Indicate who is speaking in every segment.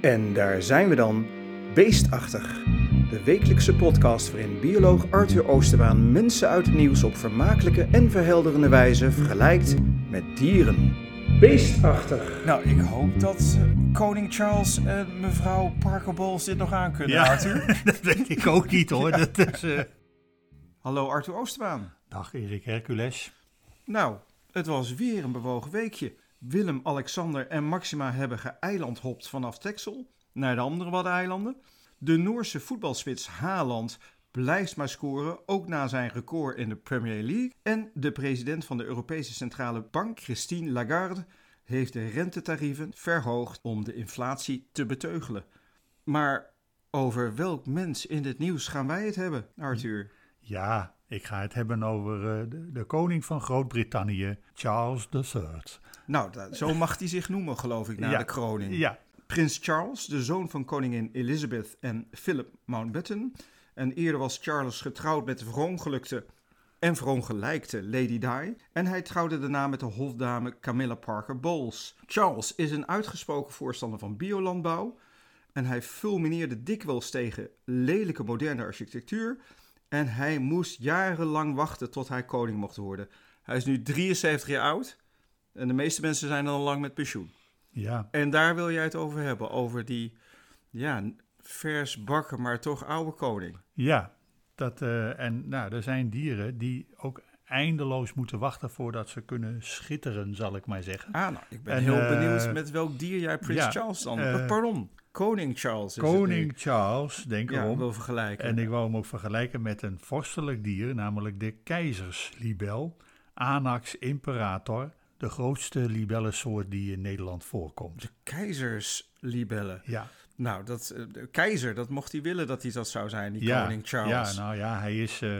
Speaker 1: En daar zijn we dan, Beestachtig. De wekelijkse podcast waarin bioloog Arthur Oosterbaan mensen uit het nieuws op vermakelijke en verhelderende wijze vergelijkt met dieren. Beestachtig.
Speaker 2: Nou, ik hoop dat eh, koning Charles en mevrouw Parker Bowles dit nog aan kunnen,
Speaker 3: Ja.
Speaker 2: Arthur.
Speaker 3: dat weet ik ook niet hoor. Dat is, eh,
Speaker 2: Hallo Arthur Oosterbaan.
Speaker 3: Dag Erik Hercules.
Speaker 2: Nou, het was weer een bewogen weekje. Willem, Alexander en Maxima hebben geëilandhopt vanaf Texel naar de andere Waddeneilanden. De Noorse voetbalspits Haaland blijft maar scoren, ook na zijn record in de Premier League. En de president van de Europese Centrale Bank, Christine Lagarde, heeft de rentetarieven verhoogd om de inflatie te beteugelen. Maar over welk mens in het nieuws gaan wij het hebben, Arthur?
Speaker 3: Ja, ik ga het hebben over eh, de, de koning van Groot-Brittannië, Charles III.
Speaker 2: Nou, dat- zo mag hij zich noemen, geloof ik, na
Speaker 3: Ja.
Speaker 2: de kroning.
Speaker 3: Ja,
Speaker 2: Prins Charles, de zoon van koningin Elizabeth en Philip Mountbatten. En eerder was Charles getrouwd met de verongelukte en verongelijkte Lady Di. En hij trouwde daarna met de hofdame Camilla Parker Bowles. Charles is een uitgesproken voorstander van biolandbouw. En hij fulmineerde dikwijls tegen lelijke moderne architectuur. En hij moest jarenlang wachten tot hij koning mocht worden. Hij is nu 73 jaar oud. En de meeste mensen zijn al lang met pensioen.
Speaker 3: ja,
Speaker 2: En daar wil jij het over hebben, over die ja, vers bakken, maar toch oude koning.
Speaker 3: ja. Dat, eh, en nou, er zijn dieren die ook eindeloos moeten wachten voordat ze kunnen schitteren, zal ik maar zeggen.
Speaker 2: Ah, nou, ik ben
Speaker 3: En,
Speaker 2: heel
Speaker 3: eh,
Speaker 2: benieuwd met welk dier jij Prins
Speaker 3: ja,
Speaker 2: Charles dan...
Speaker 3: eh,
Speaker 2: pardon, koning Charles is
Speaker 3: Koning. Charles, denk
Speaker 2: Ja,
Speaker 3: erom.
Speaker 2: wil vergelijken.
Speaker 3: En ik wou hem ook vergelijken met een vorstelijk dier, namelijk de keizerslibel, Anax imperator, de grootste libellensoort die in Nederland voorkomt.
Speaker 2: Keizerslibellen.
Speaker 3: Ja,
Speaker 2: Nou, dat, eh, de keizer, dat mocht hij willen dat hij dat zou zijn, die
Speaker 3: ja,
Speaker 2: koning Charles.
Speaker 3: Ja, nou ja, hij is, eh,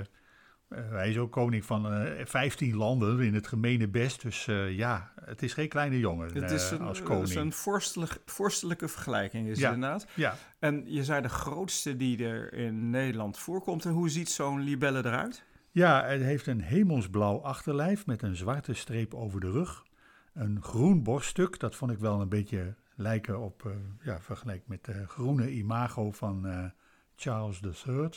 Speaker 3: eh, hij is ook koning van eh 15 landen in het gemene best. Dus eh, ja, het is geen kleine jongen
Speaker 2: het is
Speaker 3: eh,
Speaker 2: een,
Speaker 3: als
Speaker 2: het
Speaker 3: koning.
Speaker 2: is een vorstelijk, vorstelijke vergelijking, is
Speaker 3: Ja.
Speaker 2: het inderdaad.
Speaker 3: Ja,
Speaker 2: En je zei de grootste die er in Nederland voorkomt. En hoe ziet zo'n libelle eruit?
Speaker 3: ja, het heeft een hemelsblauw achterlijf met een zwarte streep over de rug. Een groen borststuk, dat vond ik wel een beetje lijken op, eh, ja, vergelijk met de groene imago van eh, Charles III.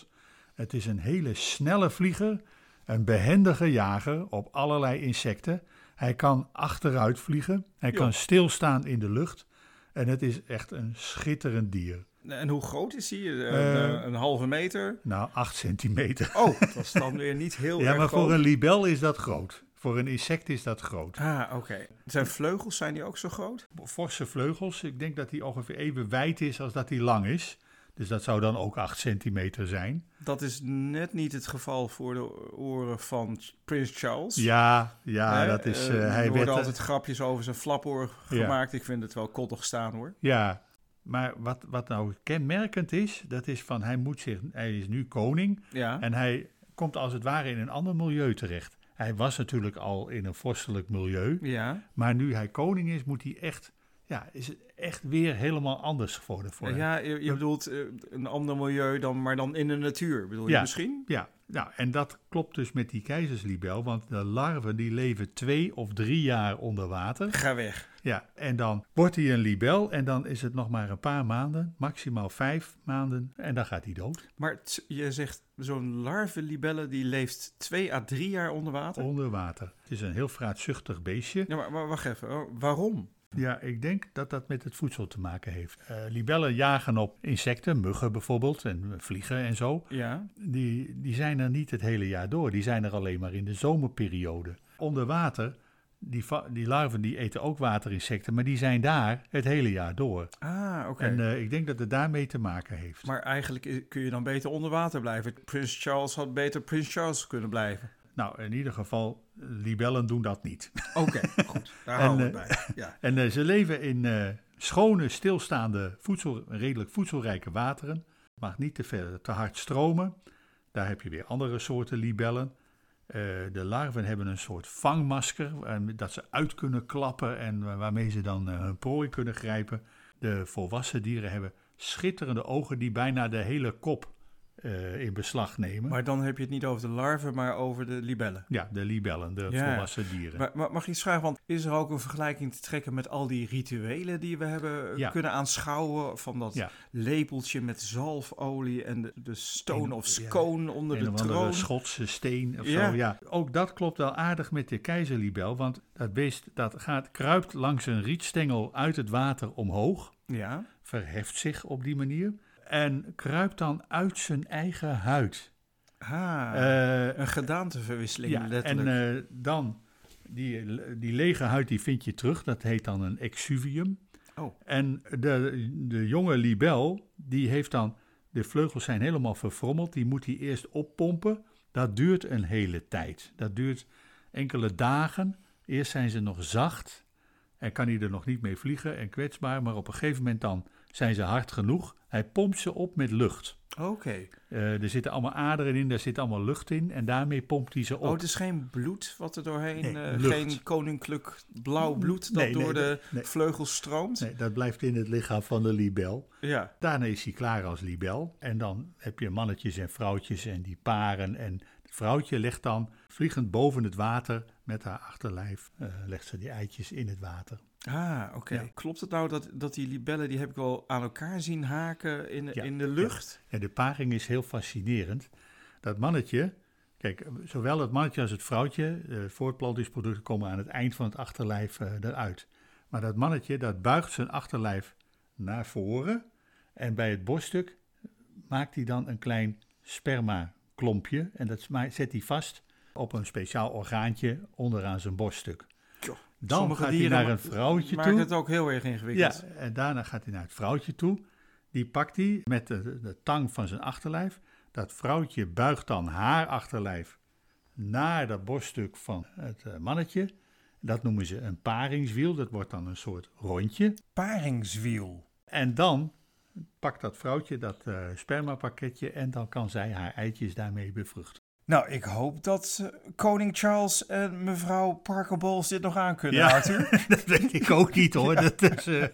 Speaker 3: Het is een hele snelle vlieger, een behendige jager op allerlei insecten. Hij kan achteruit vliegen, hij
Speaker 2: Jo.
Speaker 3: kan stilstaan in de lucht. En het is echt een schitterend dier.
Speaker 2: En hoe groot is hij? Eh,
Speaker 3: Eh,
Speaker 2: een, een halve meter?
Speaker 3: Nou, 8 centimeter.
Speaker 2: Oh, dat is dan weer niet heel
Speaker 3: Ja,
Speaker 2: erg
Speaker 3: maar
Speaker 2: groot.
Speaker 3: voor een libel is dat groot. Voor een insect is dat groot.
Speaker 2: Ah, oké. Zijn vleugels, zijn die ook zo groot?
Speaker 3: Forse vleugels, ik denk dat die ongeveer even wijd is als dat die lang is. Dus dat zou dan ook 8 centimeter zijn.
Speaker 2: Dat is net niet het geval voor de oren van Prins Charles.
Speaker 3: Ja, ja dat is...
Speaker 2: Eh,
Speaker 3: eh,
Speaker 2: er
Speaker 3: hij
Speaker 2: worden
Speaker 3: werd,
Speaker 2: altijd grapjes over zijn flapoor
Speaker 3: Ja.
Speaker 2: gemaakt. Ik vind het wel koddig staan hoor.
Speaker 3: Ja, maar wat, wat nou kenmerkend is, dat is van hij moet zich... Hij is nu koning
Speaker 2: Ja.
Speaker 3: en hij komt als het ware in een ander milieu terecht. Hij was natuurlijk al in een vorstelijk milieu.
Speaker 2: Ja.
Speaker 3: Maar nu hij koning is, moet hij echt... Ja, is het echt weer helemaal anders geworden voor.
Speaker 2: Ja, je, je bedoelt eh, een ander milieu dan, maar dan in de natuur. Bedoel je
Speaker 3: Ja.
Speaker 2: misschien?
Speaker 3: Ja, nou, en dat klopt dus met die keizerslibel, want de larven die leven twee of drie jaar onder water.
Speaker 2: Ga weg.
Speaker 3: Ja, en dan wordt hij een libel en dan is het nog maar een paar maanden, maximaal vijf maanden, en dan gaat hij dood.
Speaker 2: Maar je zegt zo'n larvenlibelle die leeft twee à drie jaar onder water.
Speaker 3: Onder water. Het is een heel vraatzuchtig beestje.
Speaker 2: Ja, maar, maar wacht even. Oh, waarom?
Speaker 3: Ja, ik denk dat dat met het voedsel te maken heeft. Eh, libellen jagen op insecten, muggen bijvoorbeeld, en vliegen en zo.
Speaker 2: Ja.
Speaker 3: Die, die zijn er niet het hele jaar door. Die zijn er alleen maar in de zomerperiode. Onder water, die, die larven die eten ook waterinsecten, maar die zijn daar het hele jaar door.
Speaker 2: Ah, oké.
Speaker 3: En eh, ik denk dat het daarmee te maken heeft.
Speaker 2: Maar eigenlijk kun je dan beter onder water blijven. Prins Charles had beter Prins Charles kunnen blijven.
Speaker 3: Nou, in ieder geval, libellen doen dat niet.
Speaker 2: Oké, goed. Daar
Speaker 3: En,
Speaker 2: houden we
Speaker 3: eh,
Speaker 2: bij. Ja.
Speaker 3: En eh, ze leven in eh, schone, stilstaande, voedsel, redelijk voedselrijke wateren. Mag niet te, ver, te hard stromen. Daar heb je weer andere soorten libellen. De larven hebben een soort vangmasker, dat ze uit kunnen klappen en wa- waarmee ze dan hun prooi kunnen grijpen. De volwassen dieren hebben schitterende ogen die bijna de hele kop eh, in beslag nemen.
Speaker 2: Maar dan heb je het niet over de larven, maar over de libellen.
Speaker 3: ja, de libellen, de
Speaker 2: Ja.
Speaker 3: volwassen dieren.
Speaker 2: Maar, maar mag ik iets vragen, want is er ook een vergelijking te trekken met al die rituelen die we hebben eh,
Speaker 3: Ja.
Speaker 2: kunnen aanschouwen? Van dat
Speaker 3: Ja.
Speaker 2: lepeltje met zalfolie en de, de stone of scone onder de
Speaker 3: andere
Speaker 2: troon.
Speaker 3: Schotse steen of
Speaker 2: Ja.
Speaker 3: zo. Ja. Ook dat klopt wel aardig met de keizerlibel, want dat beest dat gaat, kruipt langs een rietstengel uit het water omhoog,
Speaker 2: Ja.
Speaker 3: verheft zich op die manier en kruipt dan uit zijn eigen huid.
Speaker 2: Ah,
Speaker 3: Eh,
Speaker 2: een gedaanteverwisseling
Speaker 3: ja,
Speaker 2: letterlijk.
Speaker 3: en eh, dan, die, die lege huid die vind je terug, dat heet dan een exuvium.
Speaker 2: Oh.
Speaker 3: En de, de jonge libel, die heeft dan, de vleugels zijn helemaal verfrommeld, die moet hij eerst oppompen. Dat duurt een hele tijd. Dat duurt enkele dagen. Eerst zijn ze nog zacht en kan hij er nog niet mee vliegen en kwetsbaar, maar op een gegeven moment dan zijn ze hard genoeg. Hij pompt ze op met lucht.
Speaker 2: Oké.
Speaker 3: Eh, er zitten allemaal aderen in, daar zit allemaal lucht in en daarmee pompt hij ze op.
Speaker 2: Oh, het is geen bloed wat er doorheen,
Speaker 3: Nee,
Speaker 2: eh, geen koninklijk blauw bloed dat
Speaker 3: Nee, nee,
Speaker 2: door de vleugels stroomt.
Speaker 3: Nee, dat blijft in het lichaam van de libel.
Speaker 2: Ja.
Speaker 3: Daarna is hij klaar als libel. En dan heb je mannetjes en vrouwtjes en die paren. En het vrouwtje legt dan vliegend boven het water met haar achterlijf. eh, legt ze die eitjes in het water.
Speaker 2: Ah, oké.
Speaker 3: Ja.
Speaker 2: Klopt het nou dat, dat die libellen, die heb ik wel aan elkaar zien haken in,
Speaker 3: Ja,
Speaker 2: in de lucht?
Speaker 3: En de paring is heel fascinerend. Dat mannetje, kijk, zowel het mannetje als het vrouwtje, de voortplantingsproducten komen aan het eind van het achterlijf eh, eruit. Maar dat mannetje, dat buigt zijn achterlijf naar voren. En bij het borststuk maakt hij dan een klein spermaklompje. En dat zet hij vast op een speciaal orgaantje onderaan zijn borststuk. Dan
Speaker 2: sommige
Speaker 3: gaat hij naar een vrouwtje
Speaker 2: Maakt
Speaker 3: toe.
Speaker 2: het ook heel erg ingewikkeld.
Speaker 3: Ja, en daarna gaat hij naar het vrouwtje toe. Die pakt hij met de, de tang van zijn achterlijf. Dat vrouwtje buigt dan haar achterlijf naar dat borststuk van het eh, mannetje. Dat noemen ze een paringswiel. Dat wordt dan een soort rondje.
Speaker 2: Paringswiel.
Speaker 3: En dan pakt dat vrouwtje dat eh, spermapakketje en dan kan zij haar eitjes daarmee bevruchten.
Speaker 2: Nou, ik hoop dat eh, koning Charles en mevrouw Parker Bowles dit nog aan kunnen,
Speaker 3: Ja.
Speaker 2: Arthur.
Speaker 3: dat weet ik ook niet hoor. Dat is, eh,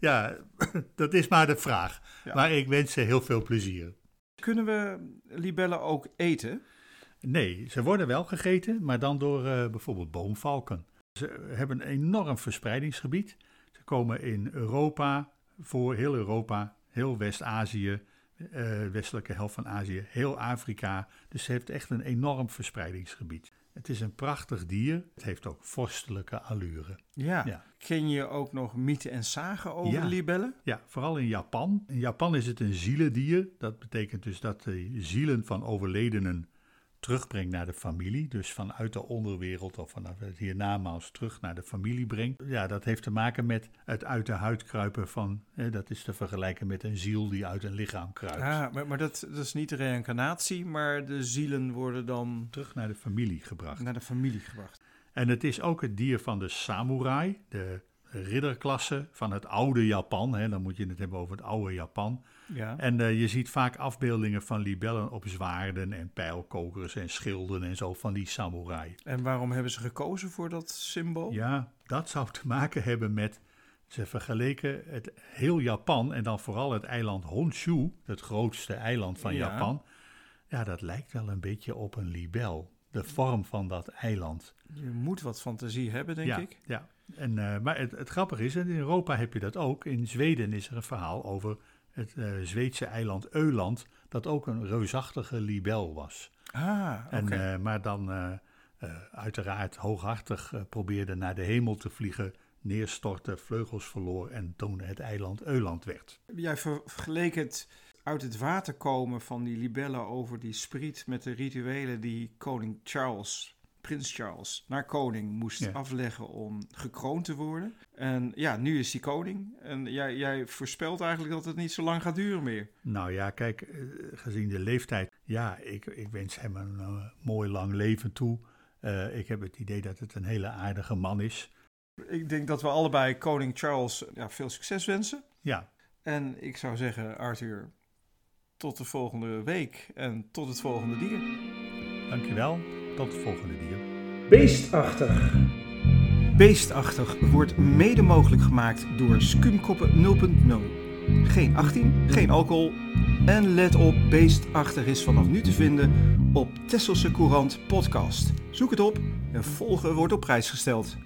Speaker 3: ja, dat is maar de vraag.
Speaker 2: Ja.
Speaker 3: Maar ik wens ze heel veel plezier.
Speaker 2: Kunnen we libellen ook eten?
Speaker 3: Nee, ze worden wel gegeten, maar dan door eh, bijvoorbeeld boomvalken. Ze hebben een enorm verspreidingsgebied. Ze komen in Europa, voor heel Europa, heel West-Azië, eh, westelijke helft van Azië, heel Afrika. Dus ze heeft echt een enorm verspreidingsgebied. Het is een prachtig dier. Het heeft ook vorstelijke allure.
Speaker 2: Ja.
Speaker 3: Ja.
Speaker 2: Ken je ook nog mythen en zagen over
Speaker 3: Ja.
Speaker 2: de libellen?
Speaker 3: Ja, vooral in Japan. In Japan is het een zielendier. Dat betekent dus dat de zielen van overledenen terugbrengt naar de familie. Dus vanuit de onderwereld of vanaf het hiernamaals terug naar de familie brengt. Ja, dat heeft te maken met het uit de huid kruipen van... Eh, dat is te vergelijken met een ziel die uit een lichaam kruipt.
Speaker 2: Ja, maar, maar dat, dat is niet de reïncarnatie, maar de zielen worden dan
Speaker 3: Terug naar de familie gebracht.
Speaker 2: naar de familie gebracht.
Speaker 3: En het is ook het dier van de samurai, de ridderklasse van het oude Japan. Hè. Dan moet je het hebben over het oude Japan.
Speaker 2: Ja.
Speaker 3: En eh, je ziet vaak afbeeldingen van libellen op zwaarden en pijlkokers en schilden en zo van die samurai.
Speaker 2: En waarom hebben ze gekozen voor dat symbool?
Speaker 3: Ja, dat zou te maken hebben met. Ze vergeleken het heel Japan en dan vooral het eiland Honshu, het grootste eiland van
Speaker 2: Ja.
Speaker 3: Japan. Ja, dat lijkt wel een beetje op een libel. De vorm van dat eiland.
Speaker 2: Je moet wat fantasie hebben, denk
Speaker 3: ja,
Speaker 2: ik.
Speaker 3: Ja, en, eh, maar het, het grappige is, in Europa heb je dat ook. In Zweden is er een verhaal over het eh, Zweedse eiland Öland, dat ook een reusachtige libel was.
Speaker 2: Ah, oké.
Speaker 3: Eh, maar dan uiteraard hooghartig probeerde naar de hemel te vliegen, neerstortte, vleugels verloor en toen het eiland Öland werd.
Speaker 2: Jij ver- vergeleek het uit het water komen van die libellen over die spriet met de rituelen die koning Charles, prins Charles, naar koning moest
Speaker 3: Ja.
Speaker 2: afleggen om gekroond te worden. En ja, nu is hij koning. En jij, jij voorspelt eigenlijk dat het niet zo lang gaat duren meer.
Speaker 3: Nou ja, kijk, eh, gezien de leeftijd, ja, ik, ik wens hem een eh, mooi lang leven toe. Eh, ik heb het idee dat het een hele aardige man is.
Speaker 2: Ik denk dat we allebei koning Charles ja, veel succes wensen.
Speaker 3: Ja,
Speaker 2: En ik zou zeggen, Arthur, tot de volgende week en tot het volgende dier.
Speaker 3: dankjewel. Tot het volgende dier.
Speaker 1: Beestachtig.
Speaker 2: Beestachtig wordt mede mogelijk gemaakt door Skumkoppen 0.0. Geen 18, geen alcohol. En let op, Beestachtig is vanaf nu te vinden op Tesselse Courant Podcast. Zoek het op en volgen wordt op prijs gesteld.